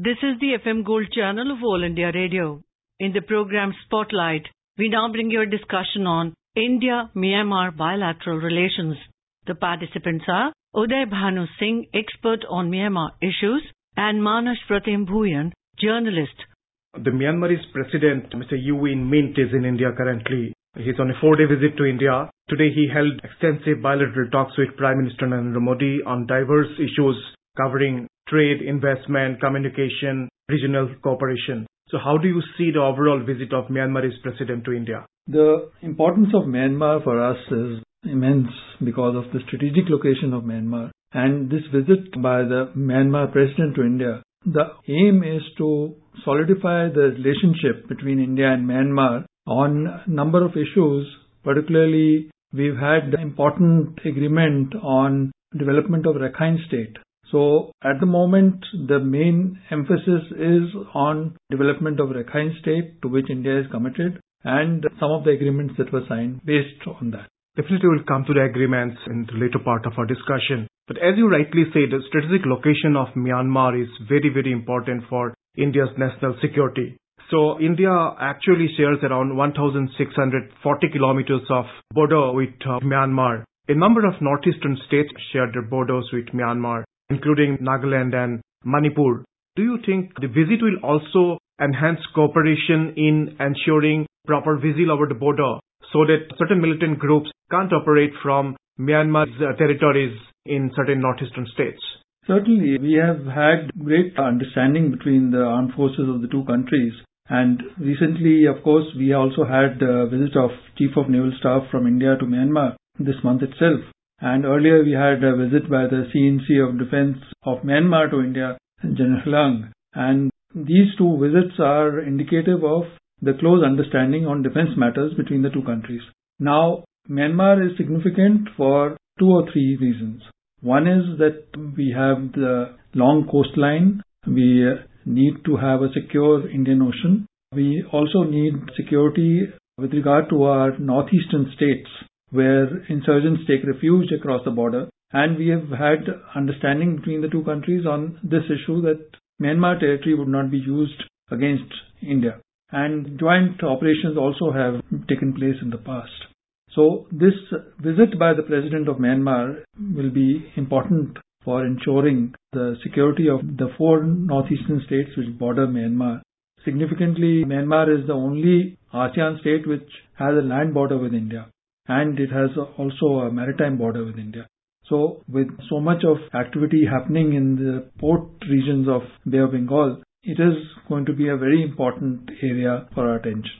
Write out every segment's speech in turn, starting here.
This is the FM Gold channel of All India Radio. In the program Spotlight, we now bring you a discussion on India Myanmar bilateral relations. The participants are Uday Bhanu Singh, expert on Myanmar issues, and Manas Pratim Bhuyan, journalist. The Myanmarese president, Mr. U Win Myint, is in India currently. He's on a four-day visit to India. Today he held extensive bilateral talks with Prime Minister Narendra Modi on diverse issues covering trade, investment, communication, regional cooperation. So how do you see the overall visit of Myanmar's president to India? The importance of Myanmar for us is immense because of the strategic location of Myanmar. And this visit by the Myanmar president to India, the aim is to solidify the relationship between India and Myanmar on a number of issues. Particularly, we've had important agreement on development of Rakhine state. So at the moment, the main emphasis is on development of Rakhine state to which India is committed and some of the agreements that were signed based on that. Definitely we'll come to the agreements in the later part of our discussion. But as you rightly say, the strategic location of Myanmar is very, very important for India's national security. So India actually shares around 1,640 kilometers of border with uh, Myanmar. A number of northeastern states share their borders with Myanmar including Nagaland and Manipur. Do you think the visit will also enhance cooperation in ensuring proper vigil over the border so that certain militant groups can't operate from Myanmar's territories in certain northeastern states? Certainly, we have had great understanding between the armed forces of the two countries. And recently, of course, we also had a visit of Chief of Naval Staff from India to Myanmar this month itself. And earlier we had a visit by the CNC of Defense of Myanmar to India, General Lang. And these two visits are indicative of the close understanding on defense matters between the two countries. Now, Myanmar is significant for two or three reasons. One is that we have the long coastline. We need to have a secure Indian Ocean. We also need security with regard to our northeastern states where insurgents take refuge across the border. And we have had understanding between the two countries on this issue that Myanmar territory would not be used against India. And joint operations also have taken place in the past. So this visit by the President of Myanmar will be important for ensuring the security of the four northeastern states which border Myanmar. Significantly, Myanmar is the only ASEAN state which has a land border with India and it has also a maritime border with India. So with so much of activity happening in the port regions of Bay of Bengal, it is going to be a very important area for our attention.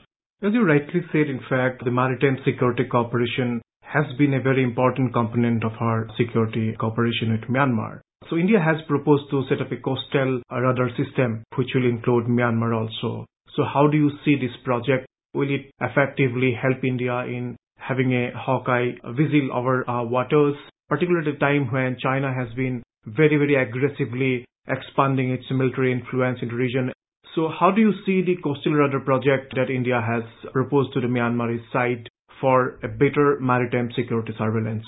As you rightly said, in fact, the Maritime Security Cooperation has been a very important component of our security cooperation with Myanmar. So India has proposed to set up a coastal radar system which will include Myanmar also. So how do you see this project? Will it effectively help India in having a Hawkeye vigil over our waters, particularly at a time when China has been very, very aggressively expanding its military influence in the region. So how do you see the coastal radar project that India has proposed to the Myanmarese side for a better maritime security surveillance?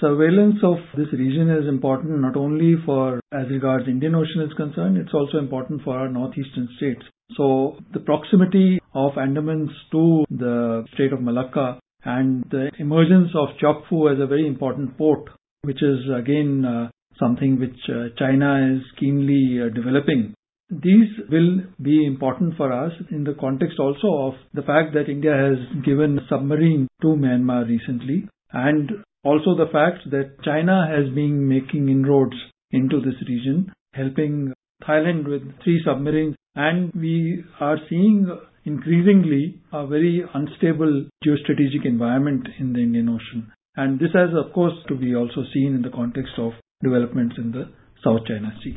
Surveillance of this region is important not only for as regards Indian Ocean is concerned, it's also important for our northeastern states. So the proximity of Andamans to the Strait of Malacca and the emergence of Kyaukphyu as a very important port, which is again uh, something which uh, China is keenly uh, developing. These will be important for us in the context also of the fact that India has given a submarine to Myanmar recently and also the fact that China has been making inroads into this region, helping Thailand with three submarines and we are seeing increasingly a very unstable geostrategic environment in the Indian Ocean. And this has, of course, to be also seen in the context of developments in the South China Sea.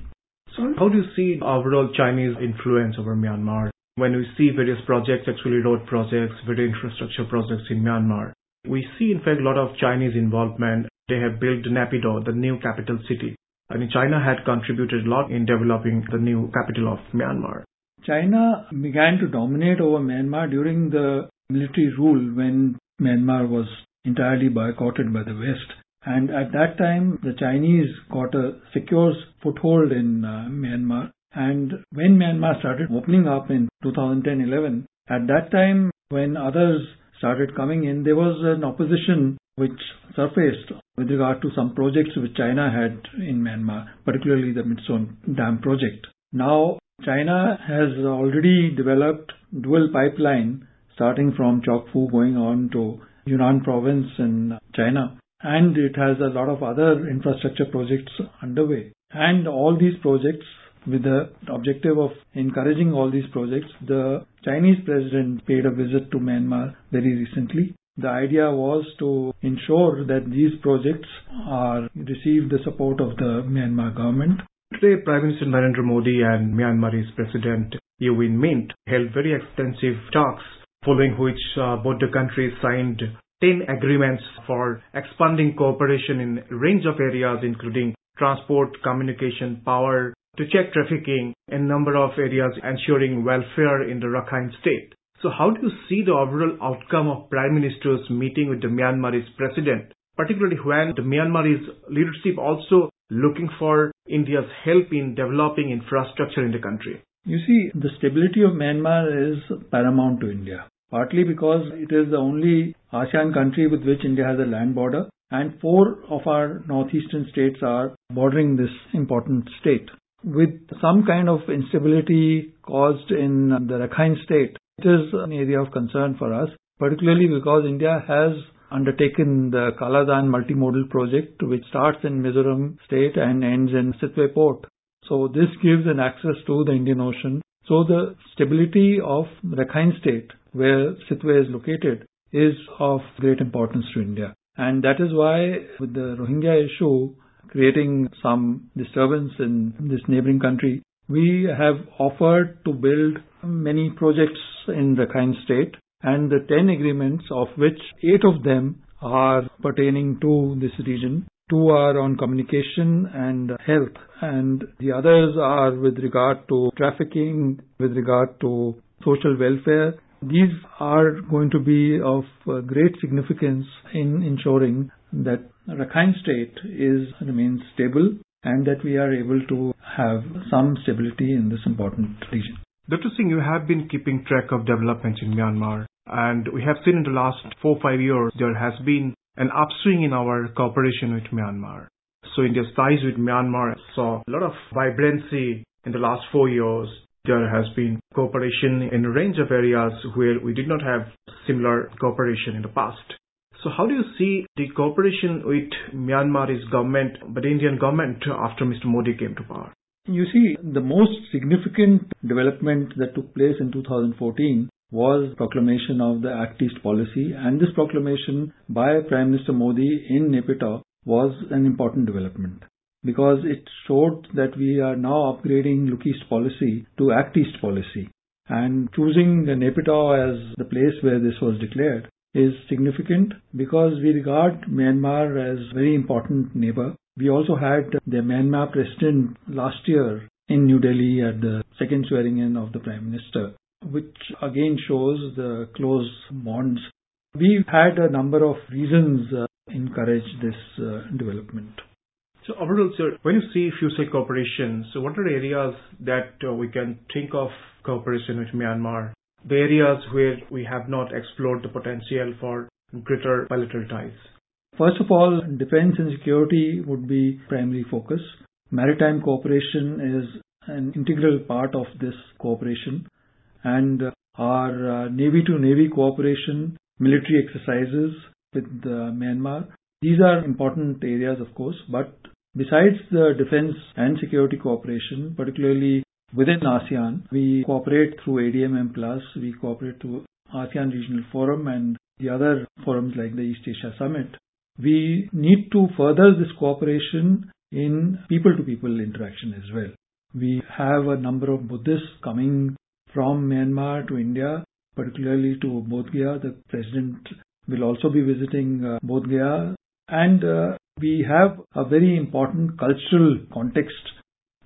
So, how do you see overall Chinese influence over Myanmar? When we see various projects, actually road projects, various infrastructure projects in Myanmar, we see in fact a lot of Chinese involvement. They have built Naypyidaw, the new capital city. I mean, China had contributed a lot in developing the new capital of Myanmar. China began to dominate over Myanmar during the military rule when Myanmar was entirely boycotted by the West. And at that time, the Chinese got a secure foothold in uh, Myanmar. And when Myanmar started opening up in 2010-11, at that time when others started coming in, there was an opposition which surfaced with regard to some projects which China had in Myanmar, particularly the Myitsone Dam project. Now, China has already developed dual pipeline starting from Kyaukphyu going on to Yunnan province in China. And it has a lot of other infrastructure projects underway. And all these projects with the objective of encouraging all these projects, the Chinese president paid a visit to Myanmar very recently. The idea was to ensure that these projects are receive the support of the Myanmar government. Today, Prime Minister Narendra Modi and Myanmar's President U Win Myint held very extensive talks, following which uh, both the countries signed 10 agreements for expanding cooperation in a range of areas including transport, communication, power, to check trafficking in number of areas ensuring welfare in the Rakhine state. So how do you see the overall outcome of Prime Minister's meeting with the Myanmar's president, particularly when the Myanmar's leadership also looking for India's help in developing infrastructure in the country? You see, the stability of Myanmar is paramount to India. Partly because it is the only ASEAN country with which India has a land border, and four of our northeastern states are bordering this important state with some kind of instability caused in the Rakhine state. It is an area of concern for us, particularly because India has undertaken the Kaladan multimodal project, which starts in Mizoram state and ends in Sittwe port. So this gives an access to the Indian Ocean. So the stability of Rakhine state, where Sittwe is located, is of great importance to India. And that is why with the Rohingya issue, creating some disturbance in this neighboring country, we have offered to build many projects in Rakhine state and the 10 agreements of which 8 of them are pertaining to this region. Two are on communication and health and the others are with regard to trafficking, with regard to social welfare. These are going to be of great significance in ensuring that Rakhine state is remains stable and that we are able to have some stability in this important region. Dr. Singh, you have been keeping track of developments in Myanmar and we have seen in the last four five years there has been an upswing in our cooperation with Myanmar. So India's ties with Myanmar saw a lot of vibrancy in the last four years. There has been cooperation in a range of areas where we did not have similar cooperation in the past. So how do you see the cooperation with Myanmar's government, but Indian government after Mr. Modi came to power? You see, the most significant development that took place in 2014 was proclamation of the Act East policy. And this proclamation by Prime Minister Modi in Naypyidaw was an important development because it showed that we are now upgrading Look East policy to Act East policy. And choosing Naypyidaw as the place where this was declared is significant because we regard Myanmar as very important neighbor. We also had the Myanmar president last year in New Delhi at the second swearing in of the Prime Minister, which again shows the close bonds. We've had a number of reasons uh, encourage this uh, development. So overall, sir, when you see future cooperation, so what are the areas that uh, we can think of cooperation with Myanmar the areas where we have not explored the potential for greater bilateral ties? First of all, defense and security would be primary focus. Maritime cooperation is an integral part of this cooperation and our uh, Navy to Navy cooperation, military exercises with uh, Myanmar. These are important areas of course, but besides the defense and security cooperation, particularly Within ASEAN, we cooperate through ADMM Plus, we cooperate through ASEAN Regional Forum and the other forums like the East Asia Summit. We need to further this cooperation in people to people interaction as well. We have a number of Buddhists coming from Myanmar to India, particularly to Bodh Gaya. The president will also be visiting uh, Bodh Gaya. And uh, we have a very important cultural context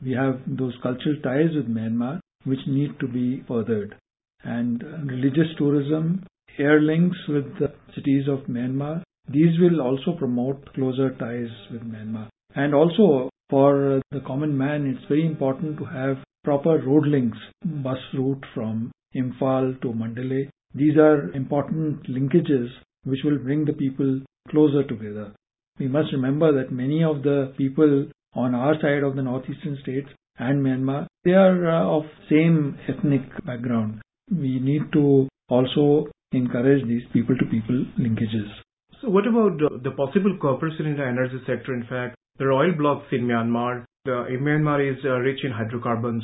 we have those cultural ties with Myanmar which need to be furthered. And religious tourism, air links with the cities of Myanmar, these will also promote closer ties with Myanmar. And also for the common man, it's very important to have proper road links, bus route from Imphal to Mandalay. These are important linkages which will bring the people closer together. We must remember that many of the people on our side of the northeastern states and Myanmar, they are uh, of same ethnic background. We need to also encourage these people to people linkages. So what about the possible cooperation in the energy sector? In fact, there are oil blocks in Myanmar. Myanmar is uh, rich in hydrocarbons.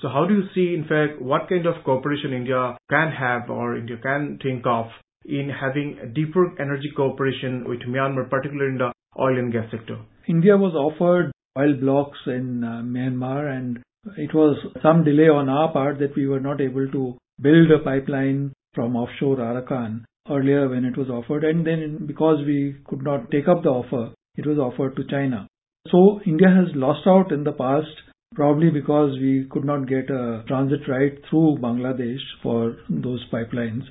So how do you see, in fact, what kind of cooperation India can have or India can think of in having deeper energy cooperation with Myanmar, particularly in the oil and gas sector? India was offered oil blocks in uh, Myanmar and it was some delay on our part that we were not able to build a pipeline from offshore Arakan earlier when it was offered and then because we could not take up the offer, it was offered to China. So India has lost out in the past probably because we could not get a transit right through Bangladesh for those pipelines.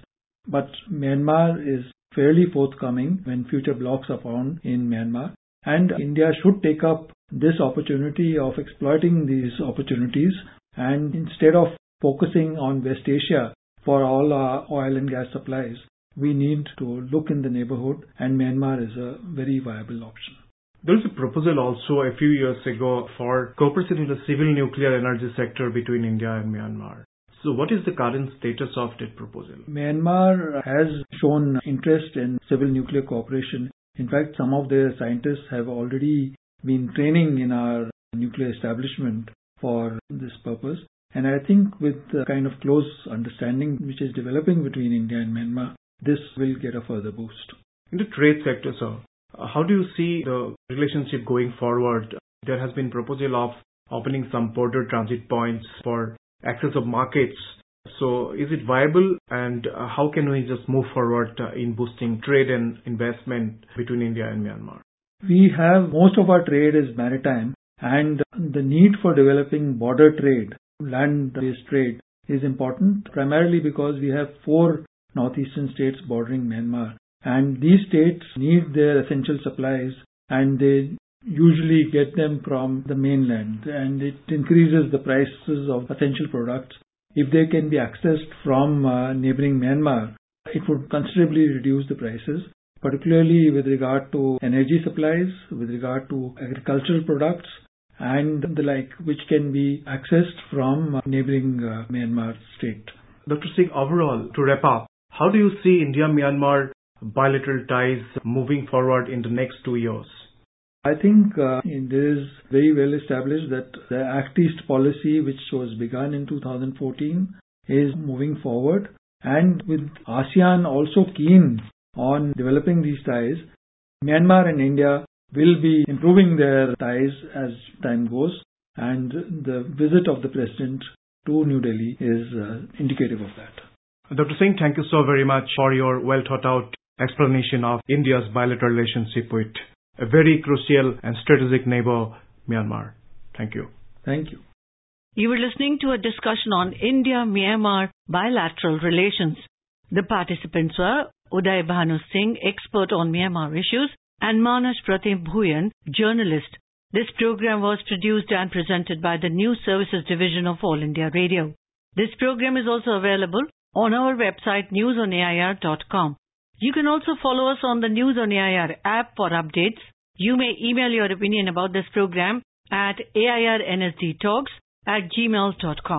But Myanmar is fairly forthcoming when future blocks are found in Myanmar and India should take up this opportunity of exploiting these opportunities and instead of focusing on West Asia for all our oil and gas supplies, we need to look in the neighborhood and Myanmar is a very viable option. There was a proposal also a few years ago for cooperation in the civil nuclear energy sector between India and Myanmar. So what is the current status of that proposal? Myanmar has shown interest in civil nuclear cooperation. In fact, some of their scientists have already been training in our nuclear establishment for this purpose. And I think with the kind of close understanding which is developing between India and Myanmar, this will get a further boost. In the trade sector, sir, how do you see the relationship going forward? There has been proposal of opening some border transit points for access of markets. So is it viable and how can we just move forward uh, in boosting trade and investment between India and Myanmar? We have most of our trade is maritime and the need for developing border trade, land-based trade is important primarily because we have four northeastern states bordering Myanmar and these states need their essential supplies and they usually get them from the mainland and it increases the prices of essential products. If they can be accessed from uh, neighboring Myanmar, it would considerably reduce the prices particularly with regard to energy supplies, with regard to agricultural products, and the like, which can be accessed from neighboring uh, Myanmar state. Dr. Singh, overall, to wrap up, how do you see India-Myanmar bilateral ties moving forward in the next two years? I think uh, it is very well established that the Act East policy, which was begun in 2014, is moving forward. And with ASEAN also keen on developing these ties. Myanmar and India will be improving their ties as time goes, and the visit of the president to New Delhi is uh, indicative of that. Dr. Singh, thank you so very much for your well thought out explanation of India's bilateral relationship with a very crucial and strategic neighbor, Myanmar. Thank you. Thank you. You were listening to a discussion on India Myanmar bilateral relations. The participants were Uday Bhanu Singh, expert on Myanmar issues, and Manas Pratim Bhuyan, journalist. This program was produced and presented by the News Services Division of All India Radio. This program is also available on our website newsonair.com. You can also follow us on the News on AIR app for updates. You may email your opinion about this program at airnsdtalks at gmail.com.